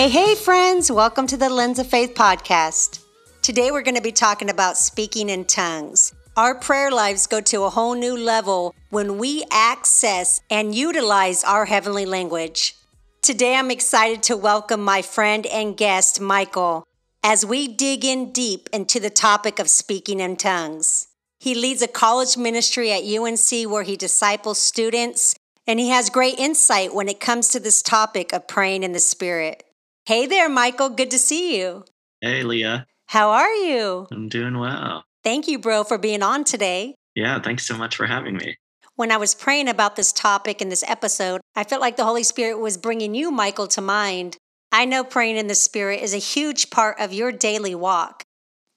Hey, hey, friends, welcome to the Lens of Faith podcast. Today we're going to be talking about speaking in tongues. Our prayer lives go to a whole new level when we access and utilize our heavenly language. Today I'm excited to welcome my friend and guest, Michael, as we dig in deep into the topic of speaking in tongues. He leads a college ministry at UNC where he disciples students, and he has great insight when it comes to this topic of praying in the Spirit. Hey there, Michael. Good to see you. Hey, Leah. How are you? I'm doing well. Thank you, bro, for being on today. Yeah, thanks so much for having me. When I was praying about this topic in this episode, I felt like the Holy Spirit was bringing you, Michael, to mind. I know praying in the Spirit is a huge part of your daily walk,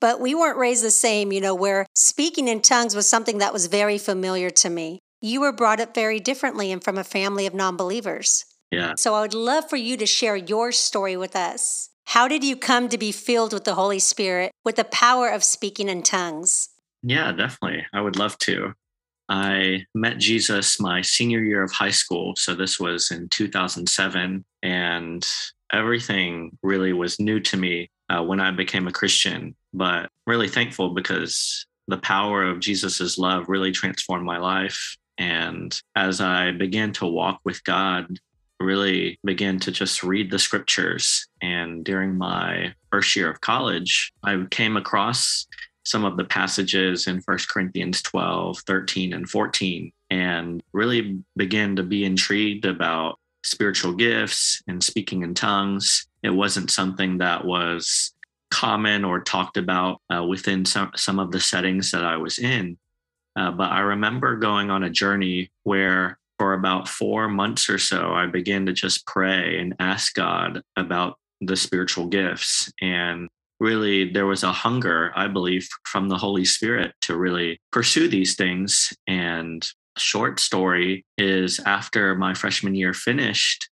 but we weren't raised the same, you know, where speaking in tongues was something that was very familiar to me. You were brought up very differently and from a family of non believers. Yeah. So I would love for you to share your story with us. How did you come to be filled with the Holy Spirit with the power of speaking in tongues? Yeah, definitely. I would love to. I met Jesus my senior year of high school. So this was in 2007. And everything really was new to me uh, when I became a Christian, but really thankful because the power of Jesus's love really transformed my life. And as I began to walk with God, really began to just read the scriptures. And during my first year of college, I came across some of the passages in First Corinthians 12, 13, and 14, and really began to be intrigued about spiritual gifts and speaking in tongues. It wasn't something that was common or talked about uh, within some, some of the settings that I was in. Uh, but I remember going on a journey where for about four months or so, I began to just pray and ask God about the spiritual gifts. And really, there was a hunger, I believe, from the Holy Spirit to really pursue these things. And short story is after my freshman year finished,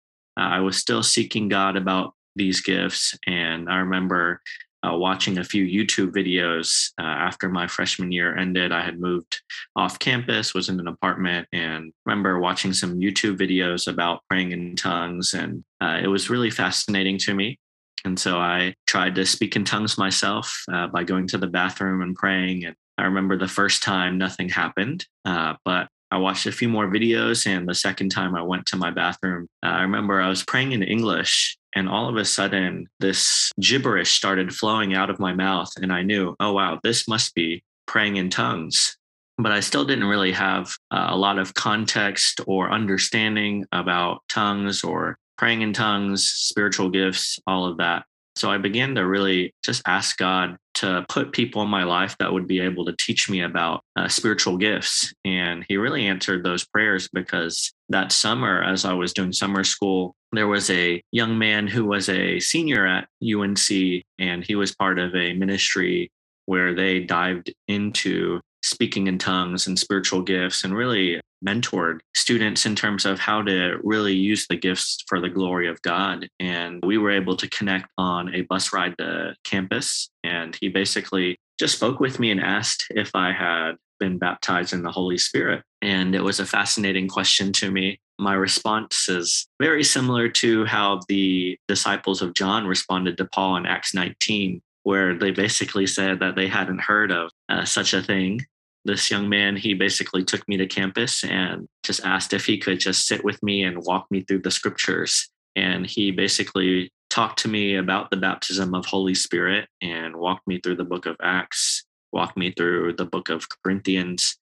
uh, I was still seeking God about these gifts. And I remember uh, watching a few YouTube videos uh, after my freshman year ended. I had moved off campus, was in an apartment, and remember watching some YouTube videos about praying in tongues. And uh, it was really fascinating to me. And so I tried to speak in tongues myself uh, by going to the bathroom and praying. And I remember the first time nothing happened, uh, but I watched a few more videos. And the second time I went to my bathroom, uh, I remember I was praying in English and all of a sudden, this gibberish started flowing out of my mouth. And I knew, oh, wow, this must be praying in tongues. But I still didn't really have uh, a lot of context or understanding about tongues or praying in tongues, spiritual gifts, all of that. So I began to really just ask God to put people in my life that would be able to teach me about uh, spiritual gifts. And He really answered those prayers because that summer, as I was doing summer school, there was a young man who was a senior at UNC, and he was part of a ministry where they dived into speaking in tongues and spiritual gifts and really mentored students in terms of how to really use the gifts for the glory of God. And we were able to connect on a bus ride to campus. And he basically just spoke with me and asked if I had been baptized in the Holy Spirit. And it was a fascinating question to me. My response is very similar to how the disciples of John responded to Paul in Acts 19, where they basically said that they hadn't heard of uh, such a thing this young man, he basically took me to campus and just asked if he could just sit with me and walk me through the scriptures. And he basically talked to me about the baptism of Holy Spirit and walked me through the book of Acts, walked me through the book of Corinthians,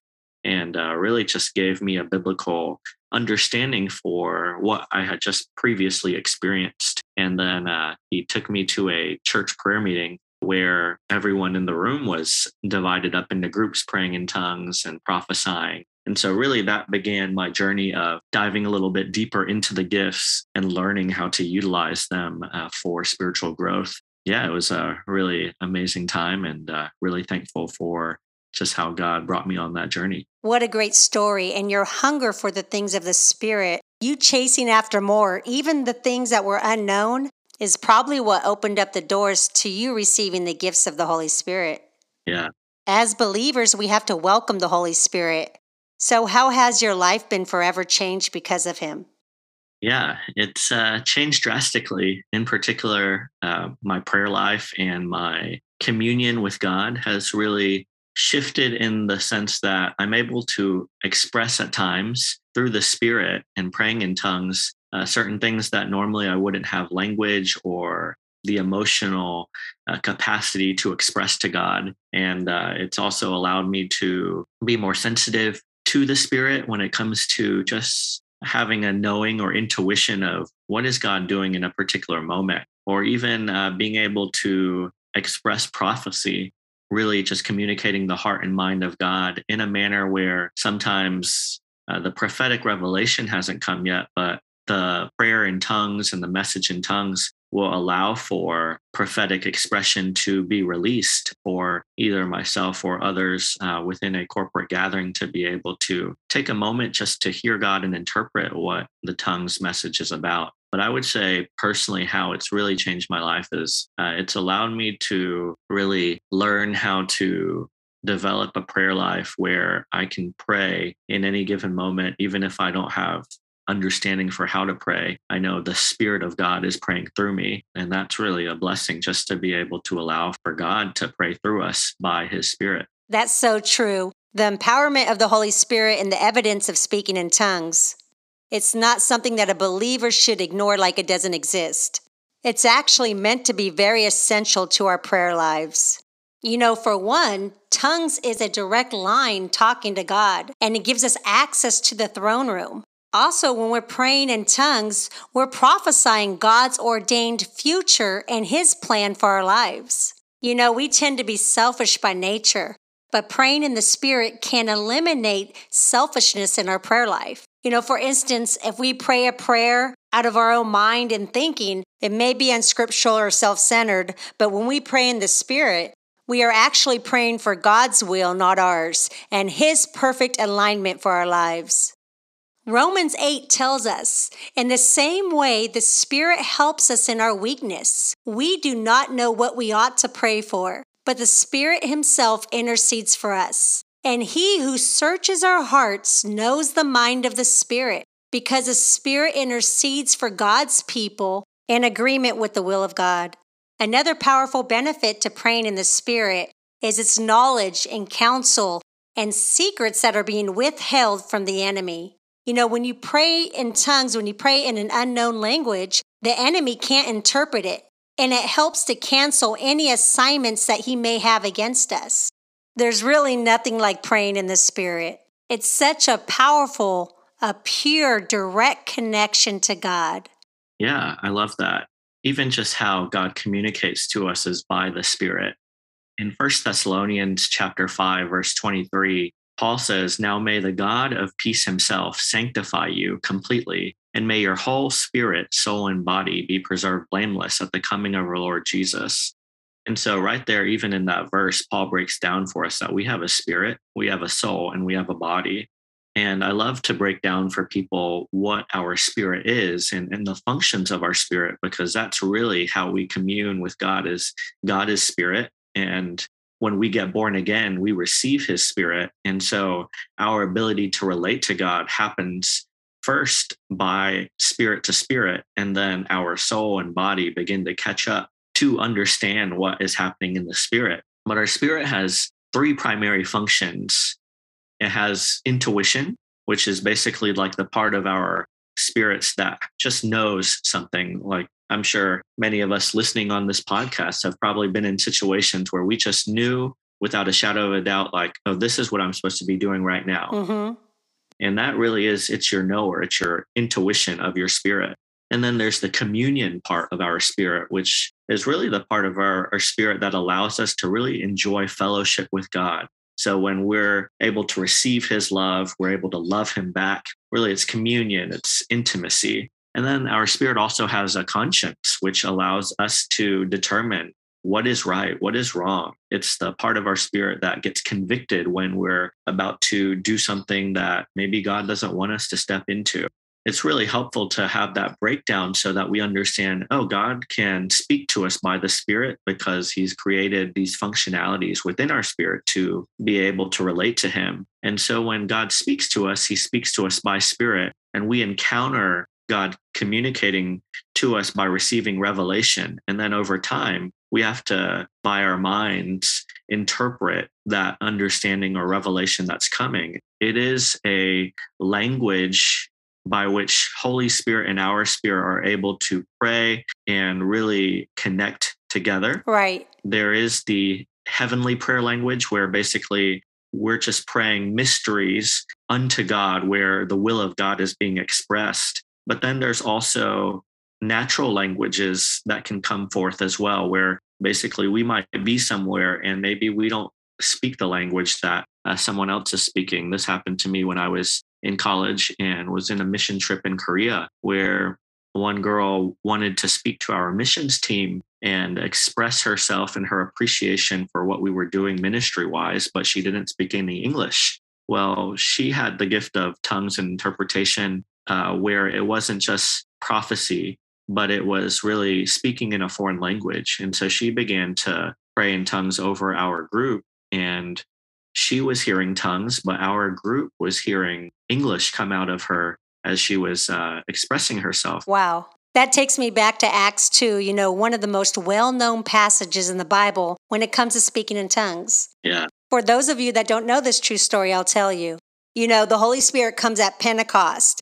and uh, really just gave me a biblical understanding for what I had just previously experienced. And then uh, he took me to a church prayer meeting where everyone in the room was divided up into groups praying in tongues and prophesying. And so, really, that began my journey of diving a little bit deeper into the gifts and learning how to utilize them uh, for spiritual growth. Yeah, it was a really amazing time and uh, really thankful for just how God brought me on that journey. What a great story. And your hunger for the things of the Spirit, you chasing after more, even the things that were unknown, is probably what opened up the doors to you receiving the gifts of the Holy Spirit. Yeah. As believers, we have to welcome the Holy Spirit. So, how has your life been forever changed because of Him? Yeah, it's uh, changed drastically. In particular, uh, my prayer life and my communion with God has really shifted in the sense that I'm able to express at times through the Spirit and praying in tongues uh, certain things that normally I wouldn't have language or the emotional uh, capacity to express to God. And uh, it's also allowed me to be more sensitive to the Spirit when it comes to just having a knowing or intuition of what is God doing in a particular moment, or even uh, being able to express prophecy, really just communicating the heart and mind of God in a manner where sometimes uh, the prophetic revelation hasn't come yet, but the prayer in tongues and the message in tongues will allow for prophetic expression to be released for either myself or others uh, within a corporate gathering to be able to take a moment just to hear God and interpret what the tongues message is about. But I would say personally, how it's really changed my life is uh, it's allowed me to really learn how to develop a prayer life where I can pray in any given moment, even if I don't have understanding for how to pray. I know the Spirit of God is praying through me. And that's really a blessing just to be able to allow for God to pray through us by His Spirit. That's so true. The empowerment of the Holy Spirit and the evidence of speaking in tongues. It's not something that a believer should ignore like it doesn't exist. It's actually meant to be very essential to our prayer lives. You know, for one, tongues is a direct line talking to God, and it gives us access to the throne room. Also, when we're praying in tongues, we're prophesying God's ordained future and His plan for our lives. You know, we tend to be selfish by nature, but praying in the Spirit can eliminate selfishness in our prayer life. You know, for instance, if we pray a prayer out of our own mind and thinking, it may be unscriptural or self centered, but when we pray in the Spirit, we are actually praying for God's will, not ours, and His perfect alignment for our lives. Romans 8 tells us, in the same way the Spirit helps us in our weakness. We do not know what we ought to pray for, but the Spirit Himself intercedes for us. And He who searches our hearts knows the mind of the Spirit, because the Spirit intercedes for God's people in agreement with the will of God. Another powerful benefit to praying in the Spirit is its knowledge and counsel and secrets that are being withheld from the enemy. You know, when you pray in tongues, when you pray in an unknown language, the enemy can't interpret it, and it helps to cancel any assignments that he may have against us. There's really nothing like praying in the Spirit. It's such a powerful, a pure, direct connection to God. Yeah, I love that. Even just how God communicates to us is by the Spirit. In First Thessalonians chapter 5 verse 23, Paul says, Now may the God of peace himself sanctify you completely, and may your whole spirit, soul, and body be preserved blameless at the coming of our Lord Jesus. And so, right there, even in that verse, Paul breaks down for us that we have a spirit, we have a soul, and we have a body. And I love to break down for people what our spirit is and, and the functions of our spirit, because that's really how we commune with God is God is spirit. And when we get born again, we receive his spirit. And so our ability to relate to God happens first by spirit to spirit, and then our soul and body begin to catch up to understand what is happening in the spirit. But our spirit has three primary functions it has intuition, which is basically like the part of our spirits that just knows something like I'm sure many of us listening on this podcast have probably been in situations where we just knew without a shadow of a doubt, like, oh, this is what I'm supposed to be doing right now. Mm-hmm. And that really is, it's your knower, it's your intuition of your spirit. And then there's the communion part of our spirit, which is really the part of our, our spirit that allows us to really enjoy fellowship with God. So when we're able to receive his love, we're able to love him back. Really, it's communion, it's intimacy. And then our spirit also has a conscience, which allows us to determine what is right, what is wrong. It's the part of our spirit that gets convicted when we're about to do something that maybe God doesn't want us to step into. It's really helpful to have that breakdown so that we understand oh, God can speak to us by the Spirit because He's created these functionalities within our spirit to be able to relate to Him. And so when God speaks to us, He speaks to us by Spirit, and we encounter God communicating to us by receiving revelation. And then over time, we have to, by our minds, interpret that understanding or revelation that's coming. It is a language by which Holy Spirit and our spirit are able to pray and really connect together. Right. There is the heavenly prayer language where basically we're just praying mysteries unto God where the will of God is being expressed. But then there's also natural languages that can come forth as well, where basically we might be somewhere and maybe we don't speak the language that uh, someone else is speaking. This happened to me when I was in college and was in a mission trip in Korea where one girl wanted to speak to our missions team and express herself and her appreciation for what we were doing ministry wise, but she didn't speak any English. Well, she had the gift of tongues and interpretation, uh, where it wasn't just prophecy, but it was really speaking in a foreign language. And so she began to pray in tongues over our group. And she was hearing tongues, but our group was hearing English come out of her as she was uh, expressing herself. Wow. That takes me back to Acts 2, you know, one of the most well known passages in the Bible when it comes to speaking in tongues. Yeah. For those of you that don't know this true story, I'll tell you. You know, the Holy Spirit comes at Pentecost,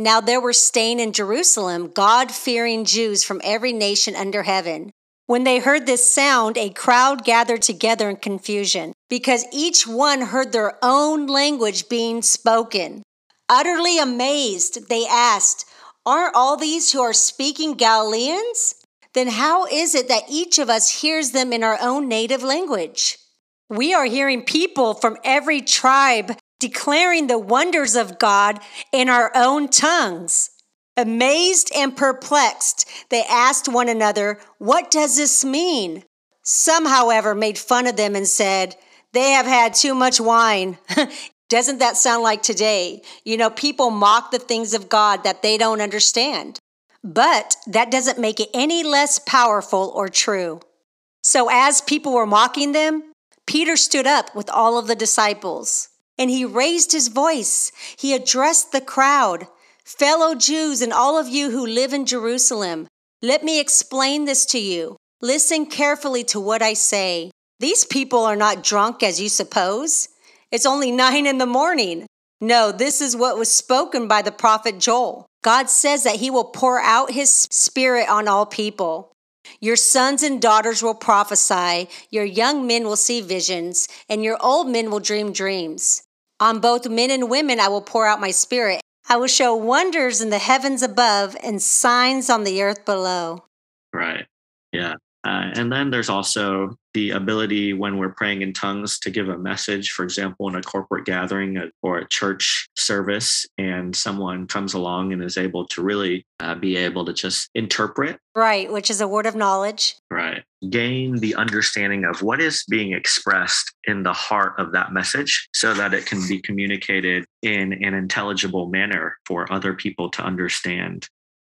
Now there were staying in Jerusalem God fearing Jews from every nation under heaven. When they heard this sound, a crowd gathered together in confusion because each one heard their own language being spoken. Utterly amazed, they asked, Aren't all these who are speaking Galileans? Then how is it that each of us hears them in our own native language? We are hearing people from every tribe declaring the wonders of God in our own tongues. Amazed and perplexed, they asked one another, What does this mean? Some, however, made fun of them and said, They have had too much wine. Doesn't that sound like today? You know, people mock the things of God that they don't understand. But that doesn't make it any less powerful or true. So, as people were mocking them, Peter stood up with all of the disciples and he raised his voice. He addressed the crowd Fellow Jews and all of you who live in Jerusalem, let me explain this to you. Listen carefully to what I say. These people are not drunk as you suppose. It's only nine in the morning. No, this is what was spoken by the prophet Joel. God says that he will pour out his spirit on all people. Your sons and daughters will prophesy, your young men will see visions, and your old men will dream dreams. On both men and women I will pour out my spirit. I will show wonders in the heavens above and signs on the earth below. Right. Yeah. Uh, and then there's also the ability when we're praying in tongues to give a message, for example, in a corporate gathering or a church service, and someone comes along and is able to really uh, be able to just interpret. Right, which is a word of knowledge. Right. Gain the understanding of what is being expressed in the heart of that message so that it can be communicated in an intelligible manner for other people to understand.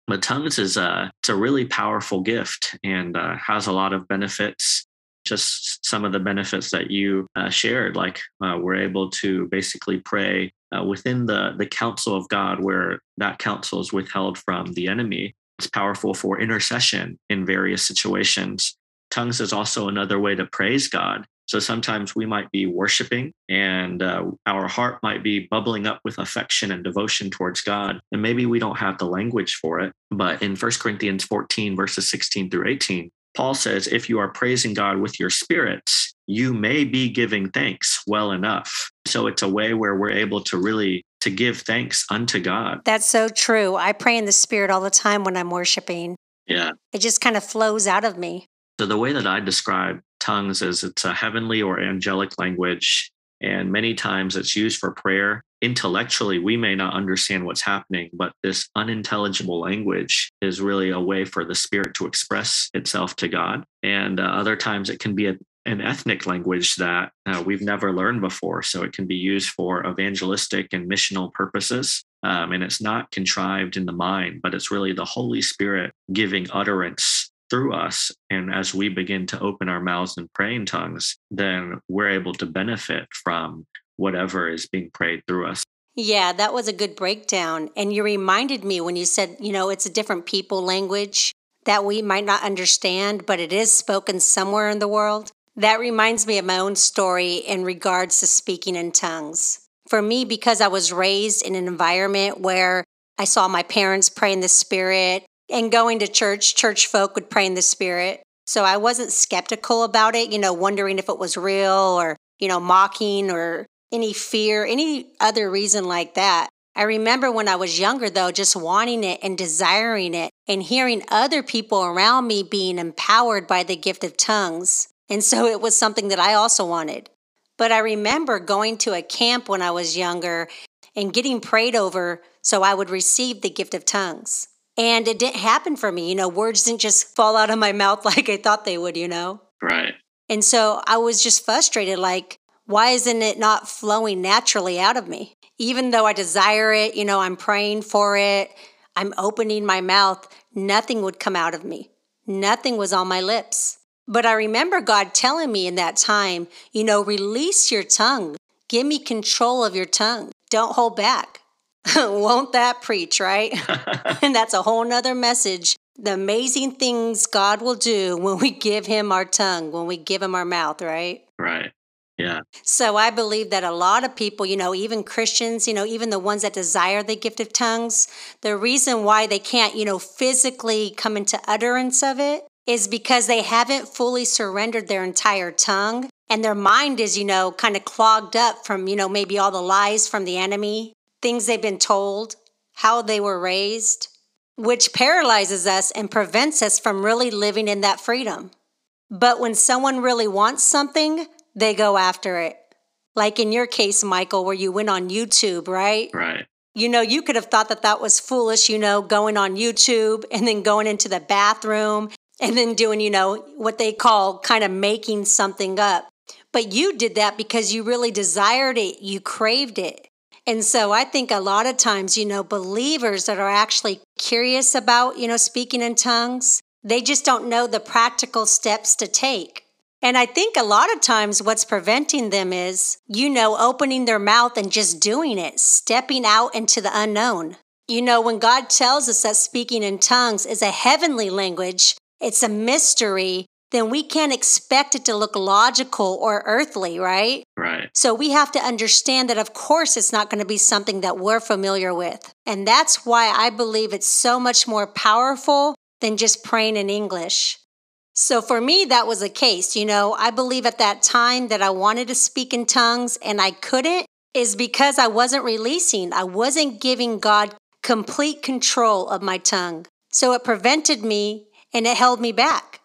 But tongues is a it's a really powerful gift and uh, has a lot of benefits. Just some of the benefits that you uh, shared, like uh, we're able to basically pray uh, within the the counsel of God, where that counsel is withheld from the enemy. It's powerful for intercession in various situations. Tongues is also another way to praise God so sometimes we might be worshiping and uh, our heart might be bubbling up with affection and devotion towards God. And maybe we don't have the language for it. But in 1 Corinthians 14, verses 16 through 18, Paul says, if you are praising God with your spirits, you may be giving thanks well enough. So it's a way where we're able to really to give thanks unto God. That's so true. I pray in the spirit all the time when I'm worshiping. Yeah. It just kind of flows out of me. So the way that I describe tongues is it's a heavenly or angelic language. And many times it's used for prayer. intellectually we may not understand what's happening but this unintelligible language is really a way for the spirit to express itself to god and uh, other times it can be a, an ethnic language that uh, we've never learned before so it can be used for evangelistic and missional purposes um, and it's not contrived in the mind but it's really the holy spirit giving utterance through us. And as we begin to open our mouths and pray in tongues, then we're able to benefit from whatever is being prayed through us. Yeah, that was a good breakdown. And you reminded me when you said, you know, it's a different people language that we might not understand, but it is spoken somewhere in the world. That reminds me of my own story in regards to speaking in tongues. For me, because I was raised in an environment where I saw my parents pray in the spirit and going to church, church folk would pray in the spirit. So I wasn't skeptical about it, you know, wondering if it was real or, you know, mocking or any fear, any other reason like that. I remember when I was younger, though, just wanting it and desiring it and hearing other people around me being empowered by the gift of tongues. And so it was something that I also wanted. But I remember going to a camp when I was younger and getting prayed over so I would receive the gift of tongues. And it didn't happen for me. You know, words didn't just fall out of my mouth like I thought they would, you know? Right. And so I was just frustrated like, why isn't it not flowing naturally out of me? Even though I desire it, you know, I'm praying for it, I'm opening my mouth, nothing would come out of me. Nothing was on my lips. But I remember God telling me in that time, you know, release your tongue. Give me control of your tongue. Don't hold back. Won't that preach, right? and that's a whole nother message. The amazing things God will do when we give Him our tongue, when we give Him our mouth, right? Right. Yeah. So I believe that a lot of people, you know, even Christians, you know, even the ones that desire the gift of tongues, the reason why they can't, you know, physically come into utterance of it is because they haven't fully surrendered their entire tongue and their mind is, you know, kind of clogged up from, you know, maybe all the lies from the enemy things they've been told, how they were raised, which paralyzes us and prevents us from really living in that freedom. But when someone really wants something, they go after it. Like in your case, Michael, where you went on YouTube, right? Right. You know, you could have thought that that was foolish, you know, going on YouTube and then going into the bathroom and then doing, you know, what they call kind of making something up. But you did that because you really desired it, you craved it. And so I think a lot of times, you know, believers that are actually curious about, you know, speaking in tongues, they just don't know the practical steps to take. And I think a lot of times what's preventing them is, you know, opening their mouth and just doing it, stepping out into the unknown. You know, when God tells us that speaking in tongues is a heavenly language, it's a mystery, then we can't expect it to look logical or earthly, right? Right. So we have to understand that, of course, it's not going to be something that we're familiar with. And that's why I believe it's so much more powerful than just praying in English. So for me, that was a case. You know, I believe at that time that I wanted to speak in tongues and I couldn't is because I wasn't releasing, I wasn't giving God complete control of my tongue. So it prevented me and it held me back.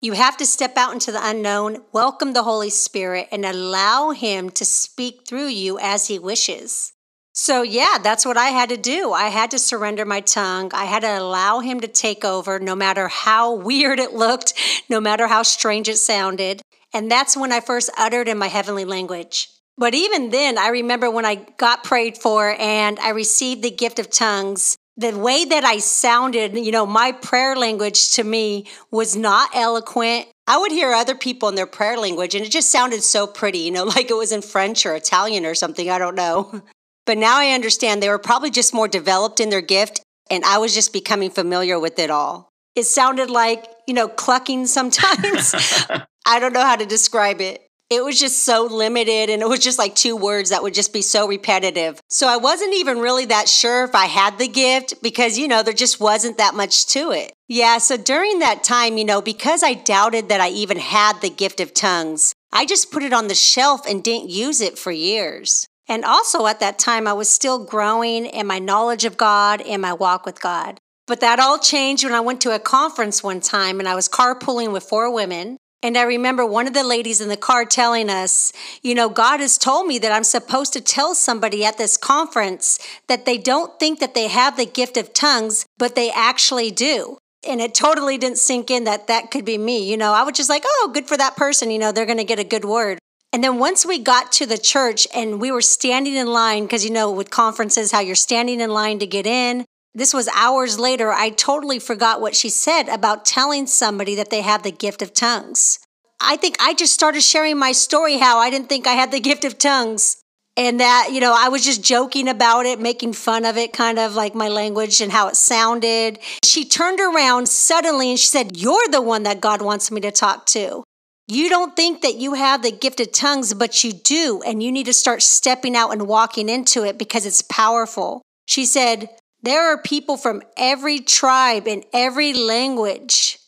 You have to step out into the unknown, welcome the Holy Spirit, and allow Him to speak through you as He wishes. So, yeah, that's what I had to do. I had to surrender my tongue. I had to allow Him to take over, no matter how weird it looked, no matter how strange it sounded. And that's when I first uttered in my heavenly language. But even then, I remember when I got prayed for and I received the gift of tongues, the way that I sounded, you know, my prayer language to me was not eloquent. I would hear other people in their prayer language and it just sounded so pretty, you know, like it was in French or Italian or something. I don't know. But now I understand they were probably just more developed in their gift and I was just becoming familiar with it all. It sounded like, you know, clucking sometimes. I don't know how to describe it it was just so limited and it was just like two words that would just be so repetitive. So I wasn't even really that sure if I had the gift because, you know, there just wasn't that much to it. Yeah, so during that time, you know, because I doubted that I even had the gift of tongues, I just put it on the shelf and didn't use it for years. And also at that time, I was still growing in my knowledge of God and my walk with God. But that all changed when I went to a conference one time and I was carpooling with four women And I remember one of the ladies in the car telling us, you know, God has told me that I'm supposed to tell somebody at this conference that they don't think that they have the gift of tongues, but they actually do. And it totally didn't sink in that that could be me. You know, I was just like, oh, good for that person. You know, they're going to get a good word. And then once we got to the church and we were standing in line, because you know, with conferences, how you're standing in line to get in. This was hours later. I totally forgot what she said about telling somebody that they have the gift of tongues. I think I just started sharing my story how I didn't think I had the gift of tongues. And that, you know, I was just joking about it, making fun of it, kind of like my language and how it sounded. She turned around suddenly and she said, You're the one that God wants me to talk to. You don't think that you have the gift of tongues, but you do. And you need to start stepping out and walking into it because it's powerful. She said, There are people from every tribe and every language.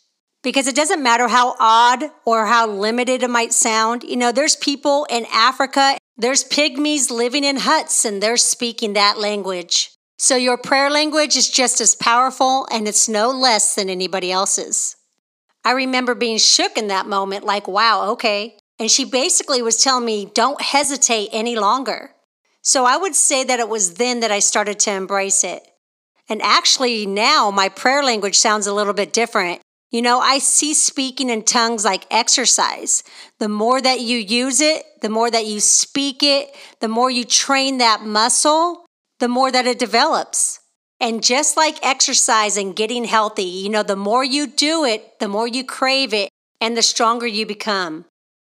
Because it doesn't matter how odd or how limited it might sound. You know, there's people in Africa, there's pygmies living in huts, and they're speaking that language. So your prayer language is just as powerful and it's no less than anybody else's. I remember being shook in that moment, like, wow, okay. And she basically was telling me, don't hesitate any longer. So I would say that it was then that I started to embrace it. And actually, now my prayer language sounds a little bit different. You know, I see speaking in tongues like exercise. The more that you use it, the more that you speak it, the more you train that muscle, the more that it develops. And just like exercise and getting healthy, you know, the more you do it, the more you crave it and the stronger you become.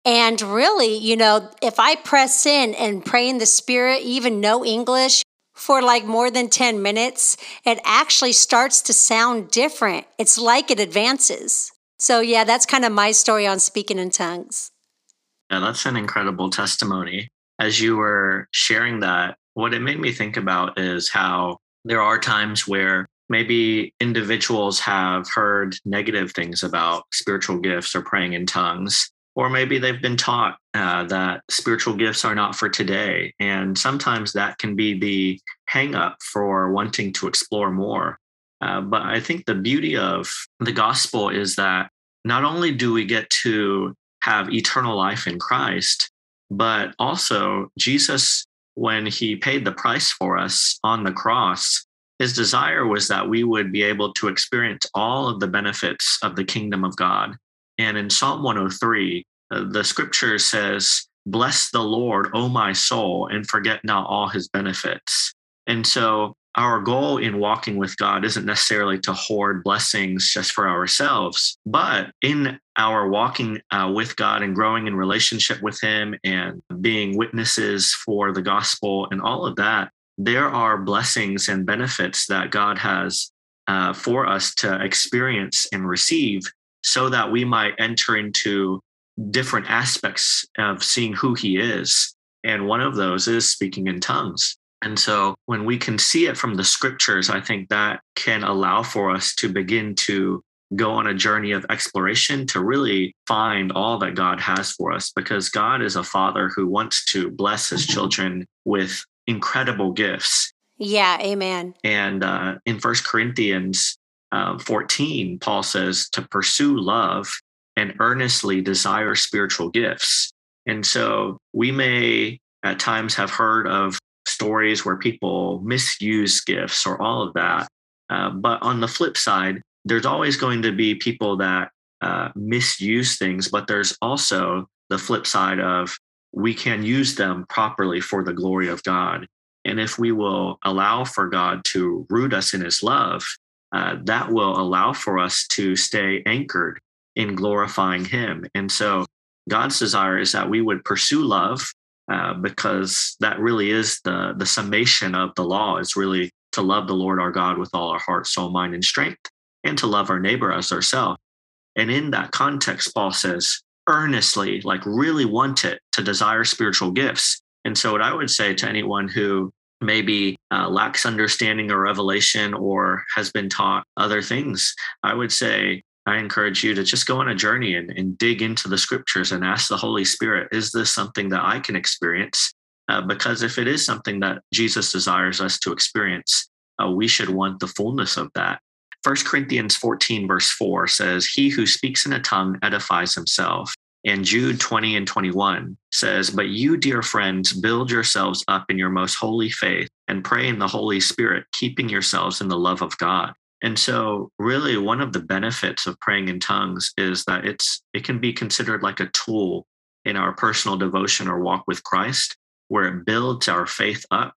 And really, you know, if I press in and pray in the spirit, even no English, for like more than 10 minutes, it actually starts to sound different. It's like it advances. So, yeah, that's kind of my story on speaking in tongues. Yeah, that's an incredible testimony. As you were sharing that, what it made me think about is how there are times where maybe individuals have heard negative things about spiritual gifts or praying in tongues, or maybe they've been taught uh, that spiritual gifts are not for today. And sometimes that can be the hangup for wanting to explore more. Uh, but I think the beauty of the gospel is that not only do we get to have eternal life in Christ, but also Jesus when he paid the price for us on the cross, his desire was that we would be able to experience all of the benefits of the kingdom of God. And in Psalm 103, uh, the scripture says, Bless the Lord, O my soul, and forget not all his benefits. And so our goal in walking with God isn't necessarily to hoard blessings just for ourselves, but in our walking uh, with God and growing in relationship with Him and being witnesses for the gospel and all of that, there are blessings and benefits that God has uh, for us to experience and receive so that we might enter into different aspects of seeing who He is. And one of those is speaking in tongues. And so when we can see it from the scriptures, I think that can allow for us to begin to go on a journey of exploration to really find all that God has for us because God is a father who wants to bless his mm-hmm. children with incredible gifts. Yeah, amen. And uh, in First Corinthians uh, 14, Paul says to pursue love and earnestly desire spiritual gifts. And so we may at times have heard of stories where people misuse gifts or all of that. Uh, but on the flip side, there's always going to be people that uh, misuse things, but there's also the flip side of we can use them properly for the glory of God. And if we will allow for God to root us in his love, uh, that will allow for us to stay anchored in glorifying him. And so God's desire is that we would pursue love uh, because that really is the the summation of the law is really to love the Lord our God with all our heart, soul, mind, and strength, and to love our neighbor as ourselves. And in that context, Paul says, earnestly, like really want it to desire spiritual gifts. And so, what I would say to anyone who maybe uh, lacks understanding or revelation or has been taught other things, I would say, I encourage you to just go on a journey and, and dig into the scriptures and ask the Holy Spirit, is this something that I can experience? Uh, because if it is something that Jesus desires us to experience, uh, we should want the fullness of that. 1 Corinthians 14, verse 4 says, He who speaks in a tongue edifies himself. And Jude 20 and 21 says, But you, dear friends, build yourselves up in your most holy faith and pray in the Holy Spirit, keeping yourselves in the love of God. And so, really, one of the benefits of praying in tongues is that it's it can be considered like a tool in our personal devotion or walk with Christ, where it builds our faith up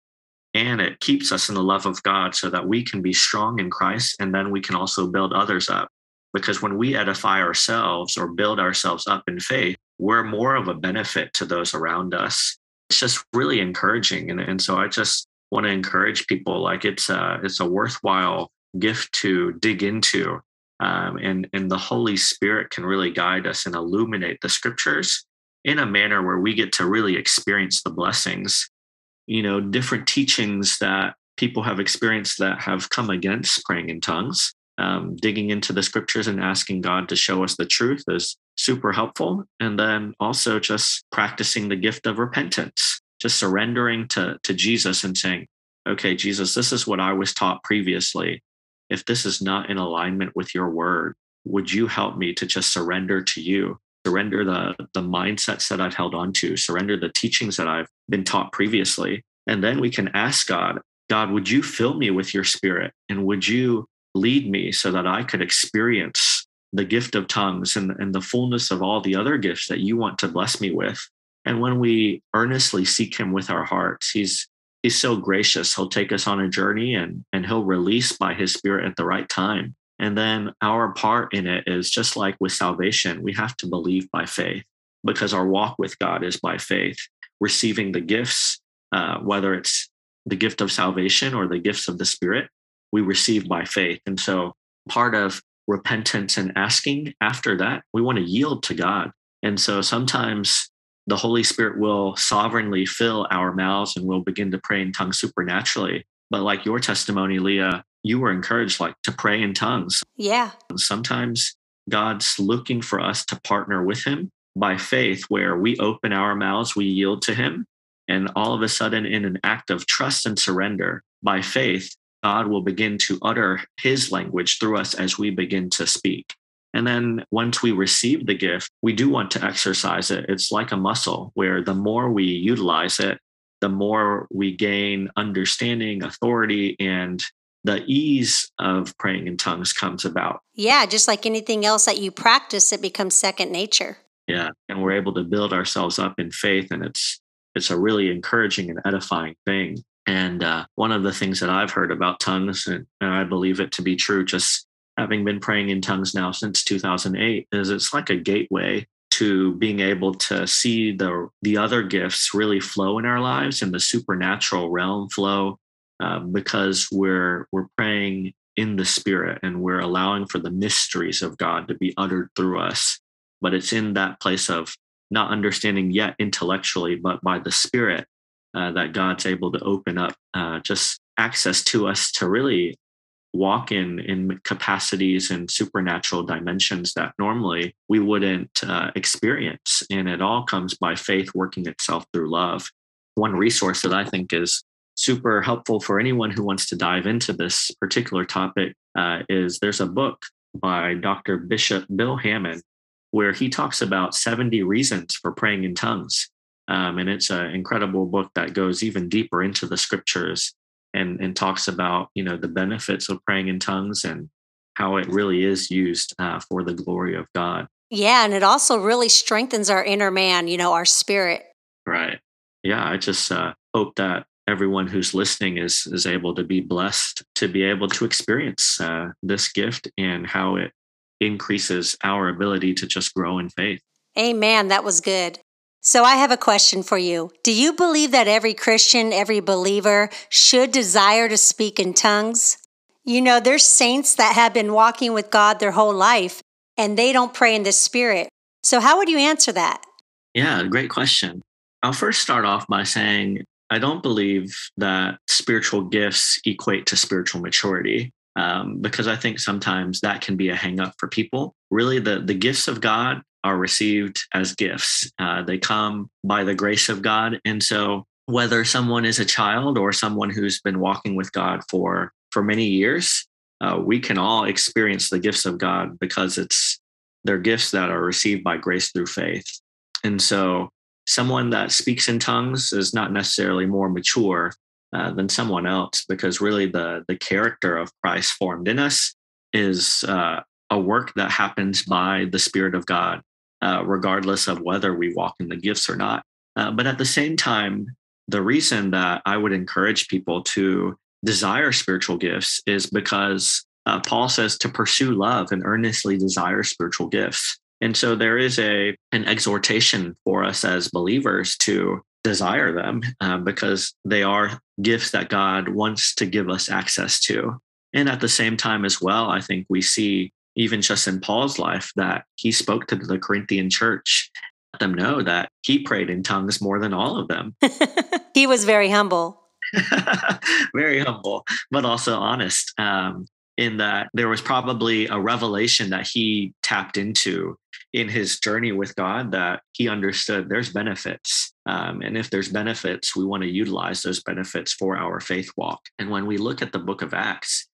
and it keeps us in the love of God so that we can be strong in Christ and then we can also build others up. Because when we edify ourselves or build ourselves up in faith, we're more of a benefit to those around us. It's just really encouraging. And, and so I just want to encourage people like it's a, it's a worthwhile gift to dig into. Um, and, and the Holy Spirit can really guide us and illuminate the scriptures in a manner where we get to really experience the blessings you know different teachings that people have experienced that have come against praying in tongues um, digging into the scriptures and asking god to show us the truth is super helpful and then also just practicing the gift of repentance just surrendering to, to jesus and saying okay jesus this is what i was taught previously if this is not in alignment with your word would you help me to just surrender to you surrender the the mindsets that I've held on to, surrender the teachings that I've been taught previously. And then we can ask God, God, would you fill me with your spirit? And would you lead me so that I could experience the gift of tongues and, and the fullness of all the other gifts that you want to bless me with? And when we earnestly seek him with our hearts, he's he's so gracious. He'll take us on a journey and and he'll release by his spirit at the right time and then our part in it is just like with salvation, we have to believe by faith because our walk with God is by faith, receiving the gifts, uh, whether it's the gift of salvation or the gifts of the Spirit, we receive by faith. And so part of repentance and asking after that, we want to yield to God. And so sometimes the Holy Spirit will sovereignly fill our mouths and we'll begin to pray in tongues supernaturally. But like your testimony, Leah, you were encouraged like to pray in tongues. Yeah. Sometimes God's looking for us to partner with him by faith where we open our mouths, we yield to him, and all of a sudden in an act of trust and surrender by faith, God will begin to utter his language through us as we begin to speak. And then once we receive the gift, we do want to exercise it. It's like a muscle where the more we utilize it, the more we gain understanding, authority, and the ease of praying in tongues comes about. Yeah, just like anything else that you practice, it becomes second nature. Yeah, and we're able to build ourselves up in faith, and it's it's a really encouraging and edifying thing. And uh, one of the things that I've heard about tongues, and, and I believe it to be true, just having been praying in tongues now since 2008, is it's like a gateway to being able to see the the other gifts really flow in our lives and the supernatural realm flow um, because we're we're praying in the spirit and we're allowing for the mysteries of God to be uttered through us. But it's in that place of not understanding yet intellectually, but by the spirit uh, that God's able to open up uh, just access to us to really walk in in capacities and supernatural dimensions that normally we wouldn't uh, experience and it all comes by faith working itself through love one resource that i think is super helpful for anyone who wants to dive into this particular topic uh, is there's a book by Dr. Bishop Bill Hamon where he talks about 70 reasons for praying in tongues. Um, and it's an incredible book that goes even deeper into the scriptures and, and talks about, you know, the benefits of praying in tongues and how it really is used uh, for the glory of God. Yeah. And it also really strengthens our inner man, you know, our spirit. Right. Yeah. I just uh, hope that everyone who's listening is is able to be blessed to be able to experience uh, this gift and how it increases our ability to just grow in faith. Amen. That was good. So I have a question for you. Do you believe that every Christian, every believer should desire to speak in tongues? You know, there's saints that have been walking with God their whole life and they don't pray in the spirit. So how would you answer that? Yeah, great question. I'll first start off by saying I don't believe that spiritual gifts equate to spiritual maturity um, because I think sometimes that can be a hangup for people. Really, the, the gifts of God are received as gifts, uh, they come by the grace of God. And so, whether someone is a child or someone who's been walking with God for, for many years, uh, we can all experience the gifts of God because it's they're gifts that are received by grace through faith. And so, someone that speaks in tongues is not necessarily more mature uh, than someone else because really the the character of Christ formed in us is uh, a work that happens by the Spirit of God, uh, regardless of whether we walk in the gifts or not. Uh, but at the same time, the reason that I would encourage people to desire spiritual gifts is because uh, Paul says to pursue love and earnestly desire spiritual gifts. And so there is a an exhortation for us as believers to desire them uh, because they are gifts that God wants to give us access to. And at the same time, as well, I think we see even just in Paul's life that he spoke to the Corinthian church, let them know that he prayed in tongues more than all of them. he was very humble. very humble, but also honest. Um, in that there was probably a revelation that he tapped into in his journey with God that he understood there's benefits. Um, and if there's benefits, we want to utilize those benefits for our faith walk. And when we look at the book of Acts,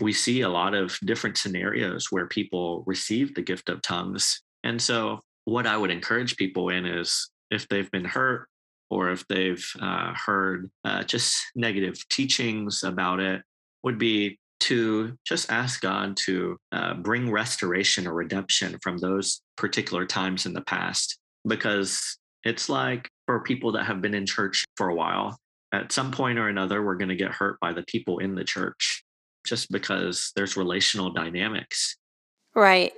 we see a lot of different scenarios where people receive the gift of tongues. And so, what I would encourage people in is if they've been hurt or if they've uh, heard uh, just negative teachings about it, would be to just ask God to uh, bring restoration or redemption from those particular times in the past. Because it's like for people that have been in church for a while, at some point or another, we're going to get hurt by the people in the church just because there's relational dynamics. Right.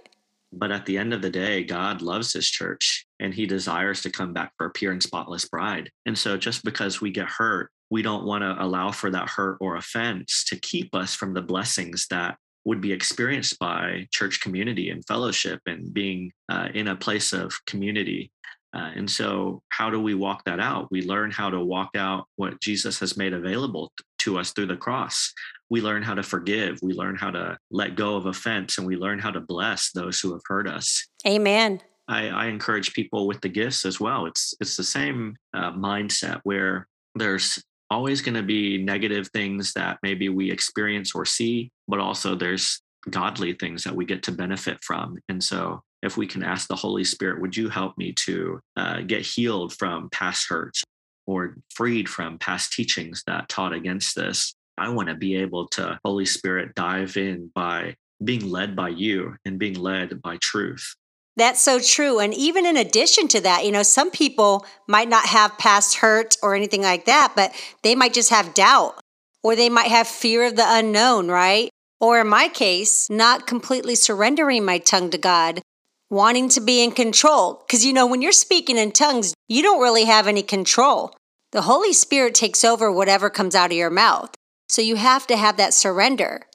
But at the end of the day, God loves his church and he desires to come back for a pure and spotless bride. And so just because we get hurt, we don't want to allow for that hurt or offense to keep us from the blessings that would be experienced by church community and fellowship and being uh, in a place of community. Uh, and so, how do we walk that out? We learn how to walk out what Jesus has made available to us through the cross we learn how to forgive, we learn how to let go of offense, and we learn how to bless those who have hurt us. Amen. I, I encourage people with the gifts as well. It's it's the same uh, mindset where there's always going to be negative things that maybe we experience or see, but also there's godly things that we get to benefit from. And so, if we can ask the Holy Spirit, would you help me to uh, get healed from past hurts or freed from past teachings that taught against this? I want to be able to, Holy Spirit, dive in by being led by you and being led by truth. That's so true. And even in addition to that, you know, some people might not have past hurt or anything like that, but they might just have doubt or they might have fear of the unknown, right? Or in my case, not completely surrendering my tongue to God, wanting to be in control. Because, you know, when you're speaking in tongues, you don't really have any control. The Holy Spirit takes over whatever comes out of your mouth. So you have to have that surrender.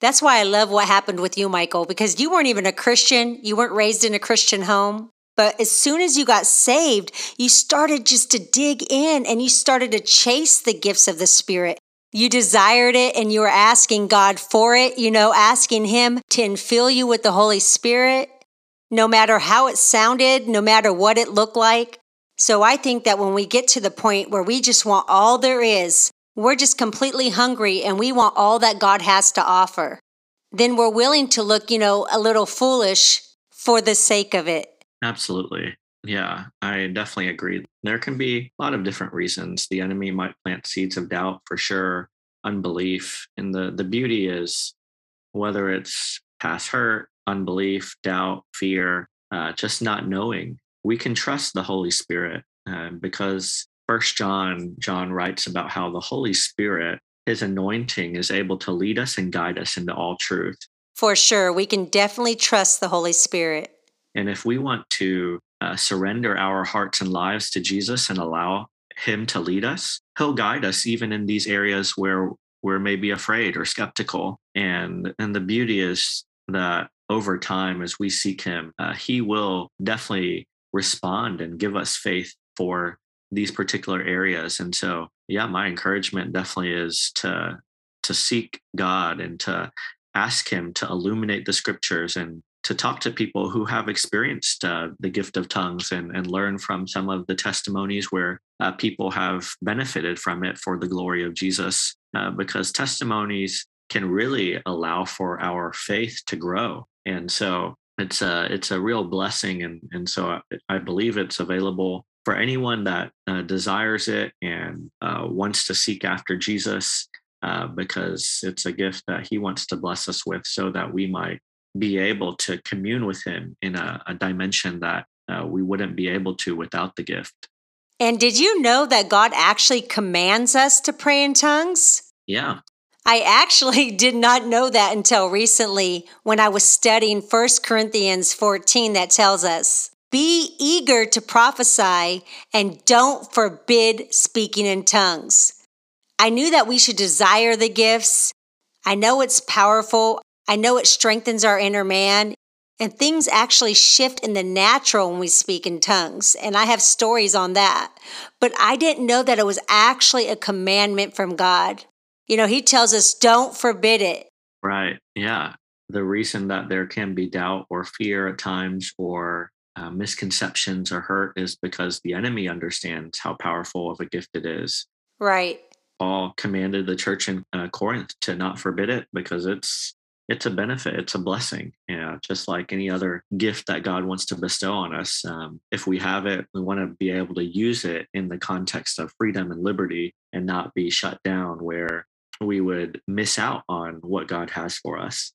That's why I love what happened with you, Michael, because you weren't even a Christian. You weren't raised in a Christian home. But as soon as you got saved, you started just to dig in and you started to chase the gifts of the Spirit. You desired it and you were asking God for it, you know, asking Him to infill you with the Holy Spirit, no matter how it sounded, no matter what it looked like. So I think that when we get to the point where we just want all there is, we're just completely hungry and we want all that God has to offer, then we're willing to look, you know, a little foolish for the sake of it. Absolutely. Yeah, I definitely agree. There can be a lot of different reasons. The enemy might plant seeds of doubt for sure, unbelief. And the, the beauty is whether it's past hurt, unbelief, doubt, fear, uh, just not knowing, we can trust the Holy Spirit uh, because First John, John writes about how the Holy Spirit, his anointing, is able to lead us and guide us into all truth. For sure. We can definitely trust the Holy Spirit. And if we want to uh, surrender our hearts and lives to Jesus and allow him to lead us, he'll guide us even in these areas where we're maybe afraid or skeptical. And, and the beauty is that over time, as we seek him, uh, he will definitely respond and give us faith for these particular areas and so yeah my encouragement definitely is to to seek god and to ask him to illuminate the scriptures and to talk to people who have experienced uh, the gift of tongues and, and learn from some of the testimonies where uh, people have benefited from it for the glory of Jesus. Uh, because testimonies can really allow for our faith to grow. And so it's a it's a real blessing, and and so I, I believe it's available for anyone that uh, desires it and uh, wants to seek after Jesus, uh, because it's a gift that He wants to bless us with, so that we might be able to commune with Him in a, a dimension that uh, we wouldn't be able to without the gift. And did you know that God actually commands us to pray in tongues? Yeah. I actually did not know that until recently when I was studying 1 Corinthians 14 that tells us, be eager to prophesy and don't forbid speaking in tongues. I knew that we should desire the gifts. I know it's powerful. I know it strengthens our inner man. And things actually shift in the natural when we speak in tongues. And I have stories on that. But I didn't know that it was actually a commandment from God. You know, He tells us, don't forbid it. Right. Yeah. The reason that there can be doubt or fear at times or uh, misconceptions or hurt is because the enemy understands how powerful of a gift it is. Right. Paul commanded the church in uh, Corinth to not forbid it because it's it's a benefit it's a blessing yeah just like any other gift that god wants to bestow on us um, if we have it we want to be able to use it in the context of freedom and liberty and not be shut down where we would miss out on what god has for us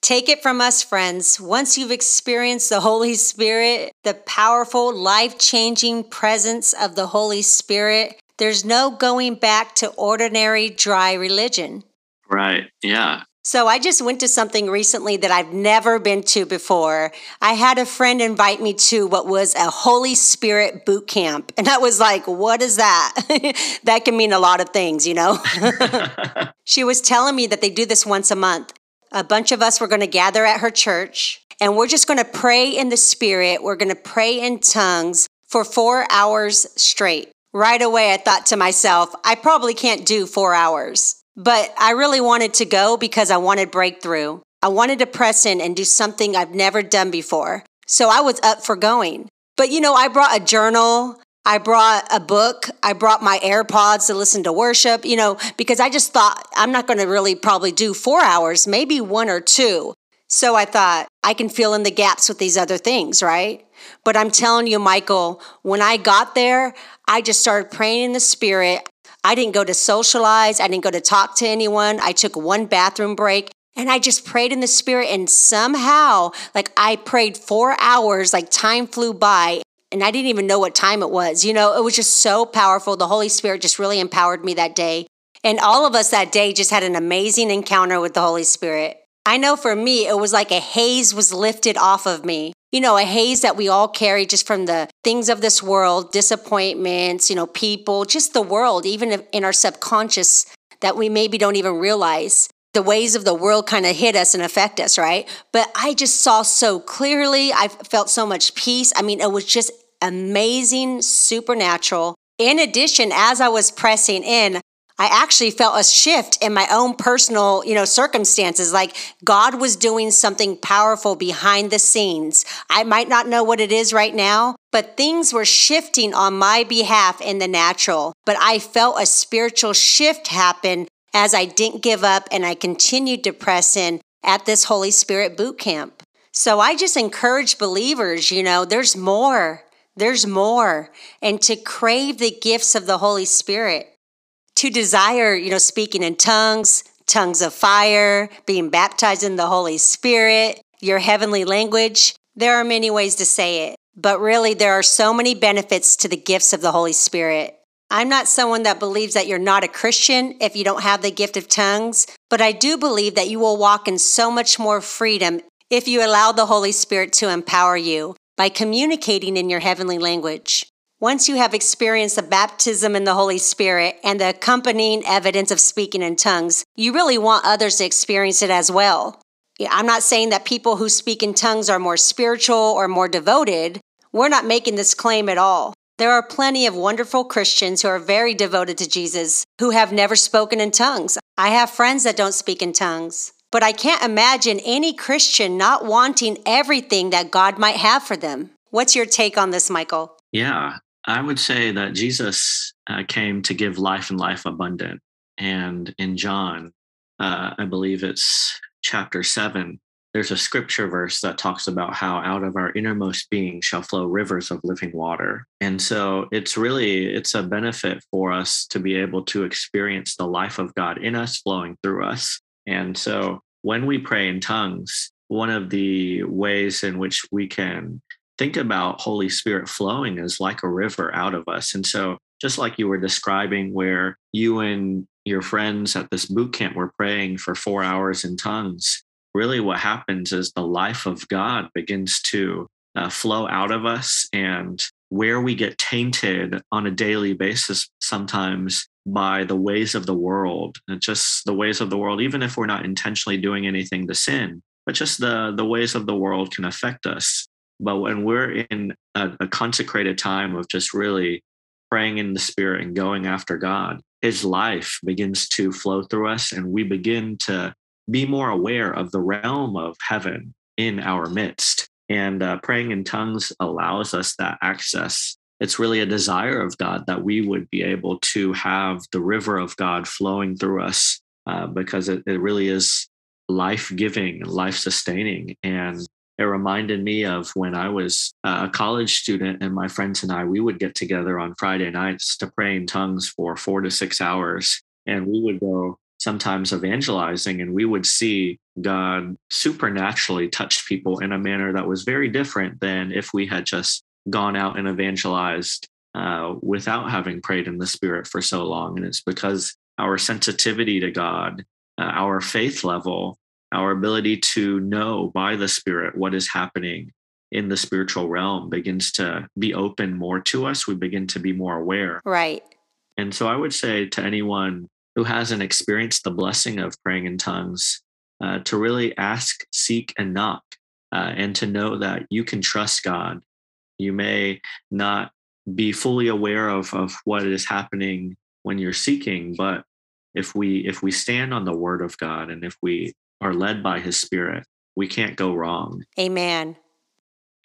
Take it from us, friends. Once you've experienced the Holy Spirit, the powerful, life changing presence of the Holy Spirit, there's no going back to ordinary, dry religion. Right. Yeah. So I just went to something recently that I've never been to before. I had a friend invite me to what was a Holy Spirit boot camp. And I was like, what is that? that can mean a lot of things, you know? she was telling me that they do this once a month. A bunch of us were going to gather at her church and we're just going to pray in the Spirit. We're going to pray in tongues for four hours straight. Right away, I thought to myself, I probably can't do four hours. But I really wanted to go because I wanted breakthrough. I wanted to press in and do something I've never done before. So I was up for going. But you know, I brought a journal, I brought a book, I brought my AirPods to listen to worship, you know, because I just thought I'm not going to really probably do four hours, maybe one or two. So I thought I can fill in the gaps with these other things, right? But I'm telling you, Michael, when I got there, I just started praying in the spirit. I didn't go to socialize. I didn't go to talk to anyone. I took one bathroom break and I just prayed in the spirit. And somehow, like I prayed four hours, like time flew by. And I didn't even know what time it was. You know, it was just so powerful. The Holy Spirit just really empowered me that day. And all of us that day just had an amazing encounter with the Holy Spirit. I know for me, it was like a haze was lifted off of me you know, a haze that we all carry just from the things of this world, disappointments, you know, people, just the world, even in our subconscious that we maybe don't even realize. The ways of the world kind of hit us and affect us, right? But I just saw so clearly. I felt so much peace. I mean, it was just amazing, supernatural. In addition, as I was pressing in, I actually felt a shift in my own personal, you know, circumstances. Like God was doing something powerful behind the scenes. I might not know what it is right now, but things were shifting on my behalf in the natural. But I felt a spiritual shift happen as I didn't give up and I continued to press in at this Holy Spirit boot camp. So I just encourage believers, you know, there's more. There's more. And to crave the gifts of the Holy Spirit to desire, you know, speaking in tongues, tongues of fire, being baptized in the Holy Spirit, your heavenly language. There are many ways to say it, but really, there are so many benefits to the gifts of the Holy Spirit. I'm not someone that believes that you're not a Christian if you don't have the gift of tongues, but I do believe that you will walk in so much more freedom if you allow the Holy Spirit to empower you by communicating in your heavenly language. Once you have experienced the baptism in the Holy Spirit and the accompanying evidence of speaking in tongues, you really want others to experience it as well. I'm not saying that people who speak in tongues are more spiritual or more devoted. We're not making this claim at all. There are plenty of wonderful Christians who are very devoted to Jesus who have never spoken in tongues. I have friends that don't speak in tongues. But I can't imagine any Christian not wanting everything that God might have for them. What's your take on this, Michael? Yeah, I would say that Jesus uh, came to give life and life abundant. And in John, uh, I believe it's chapter seven, there's a scripture verse that talks about how out of our innermost being shall flow rivers of living water. And so it's really it's a benefit for us to be able to experience the life of god in us flowing through us. And so when we pray in tongues one of the ways in which we can think about holy spirit flowing is like a river out of us. And so just like you were describing where you and your friends at this boot camp were praying for four hours in tongues really what happens is the life of God begins to uh, flow out of us and where we get tainted on a daily basis sometimes by the ways of the world and just the ways of the world even if we're not intentionally doing anything to sin but just the the ways of the world can affect us. But when we're in a, a consecrated time of just really praying in the spirit and going after god his life begins to flow through us and we begin to be more aware of the realm of heaven in our midst. And uh, praying in tongues allows us that access. It's really a desire of God that we would be able to have the river of God flowing through us uh, because it, it really is life giving, life sustaining. And it reminded me of when I was a college student and my friends and I, we would get together on Friday nights to pray in tongues for four to six hours. And we would go sometimes evangelizing, and we would see God supernaturally touch people in a manner that was very different than if we had just gone out and evangelized uh, without having prayed in the Spirit for so long. And it's because our sensitivity to God, uh, our faith level, our ability to know by the Spirit what is happening in the spiritual realm begins to be open more to us. We begin to be more aware. Right. And so I would say to anyone who hasn't experienced the blessing of praying in tongues uh, to really ask, seek, and knock, uh, and to know that you can trust God. You may not be fully aware of, of what is happening when you're seeking, but if we if we stand on the word of God and if we are led by his spirit, we can't go wrong. Amen.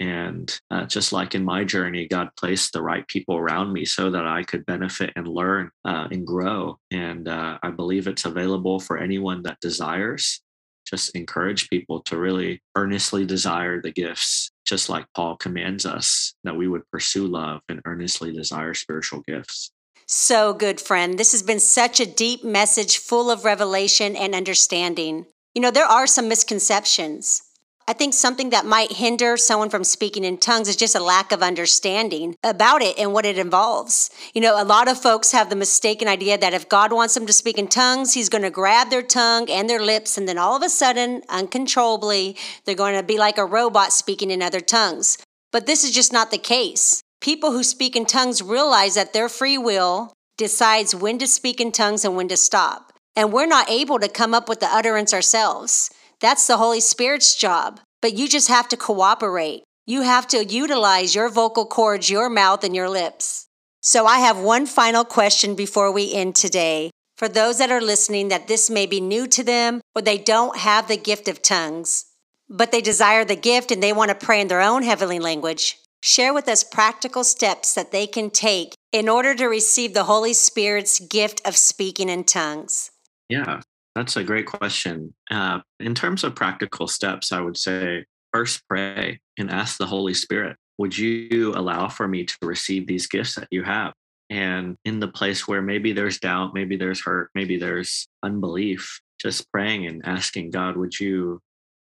And uh, just like in my journey, God placed the right people around me so that I could benefit and learn uh, and grow. And uh, I believe it's available for anyone that desires. Just encourage people to really earnestly desire the gifts, just like Paul commands us that we would pursue love and earnestly desire spiritual gifts. So good, friend. This has been such a deep message full of revelation and understanding. You know, there are some misconceptions. I think something that might hinder someone from speaking in tongues is just a lack of understanding about it and what it involves. You know, a lot of folks have the mistaken idea that if God wants them to speak in tongues, He's going to grab their tongue and their lips, and then all of a sudden, uncontrollably, they're going to be like a robot speaking in other tongues. But this is just not the case. People who speak in tongues realize that their free will decides when to speak in tongues and when to stop. And we're not able to come up with the utterance ourselves. That's the Holy Spirit's job. But you just have to cooperate. You have to utilize your vocal cords, your mouth, and your lips. So I have one final question before we end today. For those that are listening, that this may be new to them or they don't have the gift of tongues, but they desire the gift and they want to pray in their own heavenly language, share with us practical steps that they can take in order to receive the Holy Spirit's gift of speaking in tongues. Yeah. That's a great question. Uh, in terms of practical steps, I would say first pray and ask the Holy Spirit, would you allow for me to receive these gifts that you have? And in the place where maybe there's doubt, maybe there's hurt, maybe there's unbelief, just praying and asking God, would you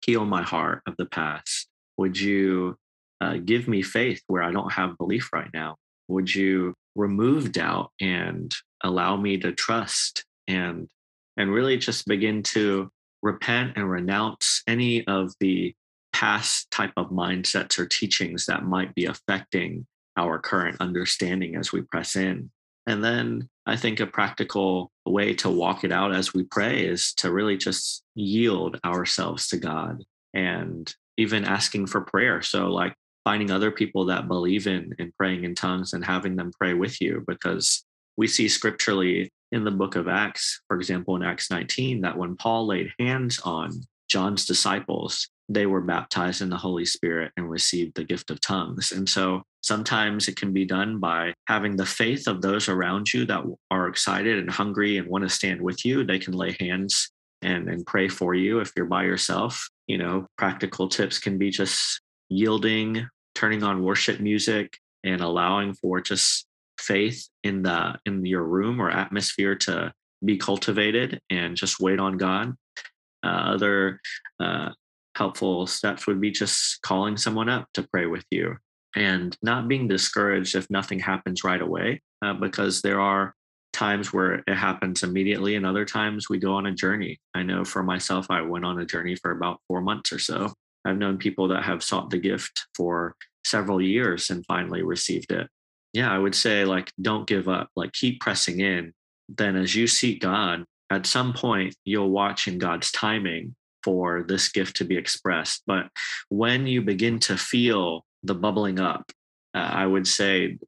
heal my heart of the past? Would you uh, give me faith where I don't have belief right now? Would you remove doubt and allow me to trust and and really just begin to repent and renounce any of the past type of mindsets or teachings that might be affecting our current understanding as we press in. And then I think a practical way to walk it out as we pray is to really just yield ourselves to God and even asking for prayer. So, like finding other people that believe in in praying in tongues and having them pray with you because we see scripturally in the book of Acts, for example, in Acts 19, that when Paul laid hands on John's disciples, they were baptized in the Holy Spirit and received the gift of tongues. And so sometimes it can be done by having the faith of those around you that are excited and hungry and want to stand with you. They can lay hands and, and pray for you if you're by yourself. You know, practical tips can be just yielding, turning on worship music, and allowing for just faith in the in your room or atmosphere to be cultivated and just wait on God. Uh, other uh, helpful steps would be just calling someone up to pray with you and not being discouraged if nothing happens right away, uh, because there are times where it happens immediately and other times we go on a journey. I know for myself, I went on a journey for about four months or so. I've known people that have sought the gift for several years and finally received it. Yeah, I would say, like, don't give up, like, keep pressing in. Then, as you seek God, at some point, you'll watch in God's timing for this gift to be expressed. But when you begin to feel the bubbling up, uh, I would say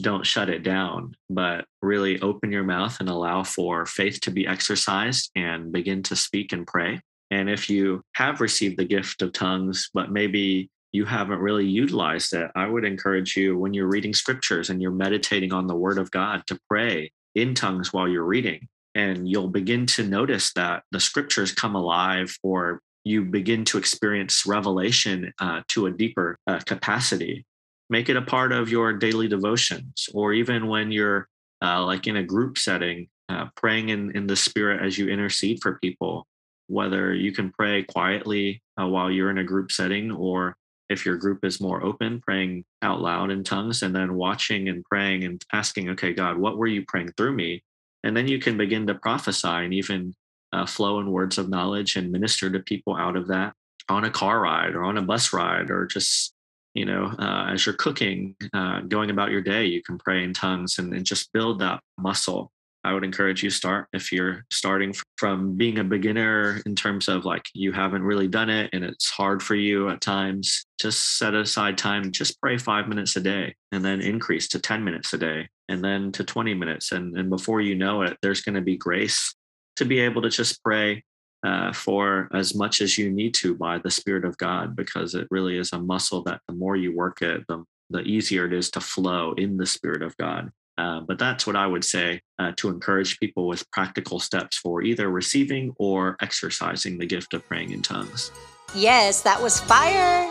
don't shut it down, but really open your mouth and allow for faith to be exercised and begin to speak and pray. And if you have received the gift of tongues, but maybe you haven't really utilized it, I would encourage you when you're reading scriptures and you're meditating on the word of God to pray in tongues while you're reading. And you'll begin to notice that the scriptures come alive or you begin to experience revelation uh, to a deeper uh, capacity. Make it a part of your daily devotions or even when you're uh, like in a group setting uh, praying in, in the spirit as you intercede for people. Whether you can pray quietly uh, while you're in a group setting or if your group is more open praying out loud in tongues and then watching and praying and asking okay god what were you praying through me? And then you can begin to prophesy and even uh, flow in words of knowledge and minister to people out of that on a car ride or on a bus ride or just you know uh, as you're cooking uh, going about your day you can pray in tongues and, and just build that muscle I would encourage you start if you're starting from being a beginner in terms of like you haven't really done it and it's hard for you at times. Just set aside time, just pray five minutes a day and then increase to 10 minutes a day and then to 20 minutes. And, and before you know it, there's going to be grace to be able to just pray uh, for as much as you need to by the Spirit of God, because it really is a muscle that the more you work it, the, the easier it is to flow in the Spirit of God. Uh, but that's what I would say uh, to encourage people with practical steps for either receiving or exercising the gift of praying in tongues. Yes, that was fire.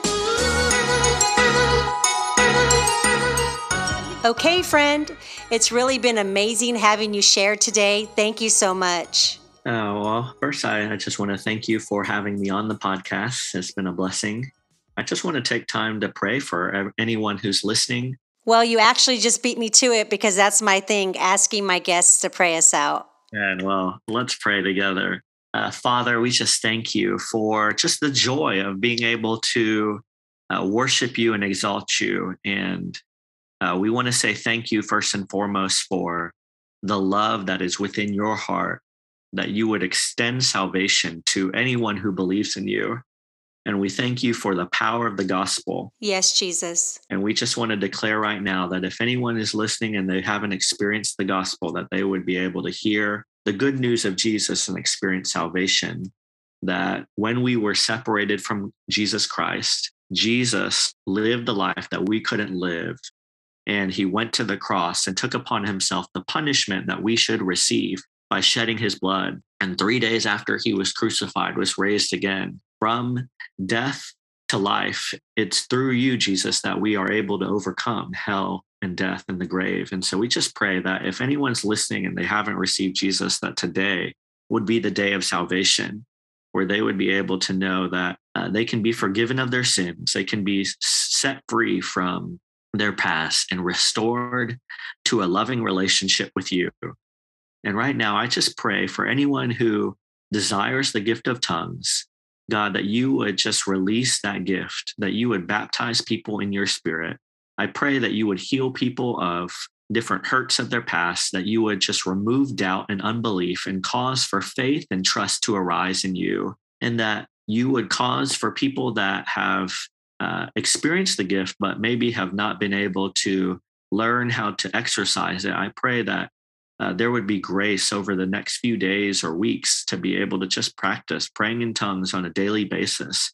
Okay, friend, it's really been amazing having you share today. Thank you so much. Oh, well, first, I, I just want to thank you for having me on the podcast. It's been a blessing. I just want to take time to pray for anyone who's listening well, you actually just beat me to it because that's my thing, asking my guests to pray us out. And well, let's pray together. Uh, Father, we just thank you for just the joy of being able to uh, worship you and exalt you. And uh, we want to say thank you first and foremost for the love that is within your heart, that you would extend salvation to anyone who believes in you. And we thank you for the power of the gospel. Yes, Jesus. And we just want to declare right now that if anyone is listening and they haven't experienced the gospel, that they would be able to hear the good news of Jesus and experience salvation. That when we were separated from Jesus Christ, Jesus lived the life that we couldn't live. And he went to the cross and took upon himself the punishment that we should receive by shedding his blood. And three days after he was crucified, was raised again from death to life. It's through you, Jesus, that we are able to overcome hell and death and the grave. And so we just pray that if anyone's listening and they haven't received Jesus, that today would be the day of salvation, where they would be able to know that uh, they can be forgiven of their sins, they can be set free from their past and restored to a loving relationship with you. And right now, I just pray for anyone who desires the gift of tongues God, that you would just release that gift, that you would baptize people in your spirit. I pray that you would heal people of different hurts of their past, that you would just remove doubt and unbelief and cause for faith and trust to arise in you, and that you would cause for people that have uh, experienced the gift, but maybe have not been able to learn how to exercise it. I pray that uh, there would be grace over the next few days or weeks to be able to just practice praying in tongues on a daily basis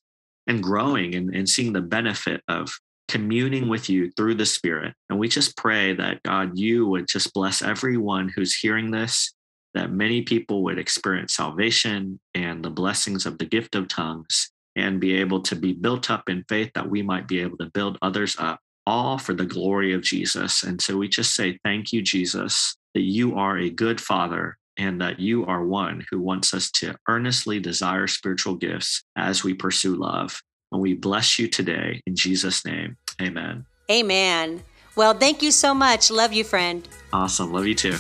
and growing and, and seeing the benefit of communing with you through the Spirit. And we just pray that God, you would just bless everyone who's hearing this that many people would experience salvation and the blessings of the gift of tongues and be able to be built up in faith that we might be able to build others up, all for the glory of Jesus. And so we just say, Thank you, Jesus, that you are a good father and that you are one who wants us to earnestly desire spiritual gifts as we pursue love. And we bless you today in Jesus' name. Amen. Amen. Well, thank you so much. Love you, friend. Awesome. Love you too.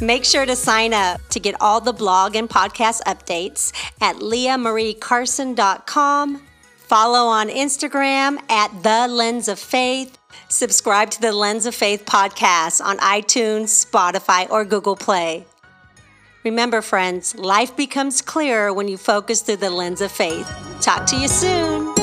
Make sure to sign up to get all the blog and podcast updates at leahmariecarson.com. Follow on Instagram at The Lens of Faith. Subscribe to the Lens of Faith podcast on iTunes, Spotify, or Google Play. Remember, friends, life becomes clearer when you focus through the lens of faith. Talk to you soon.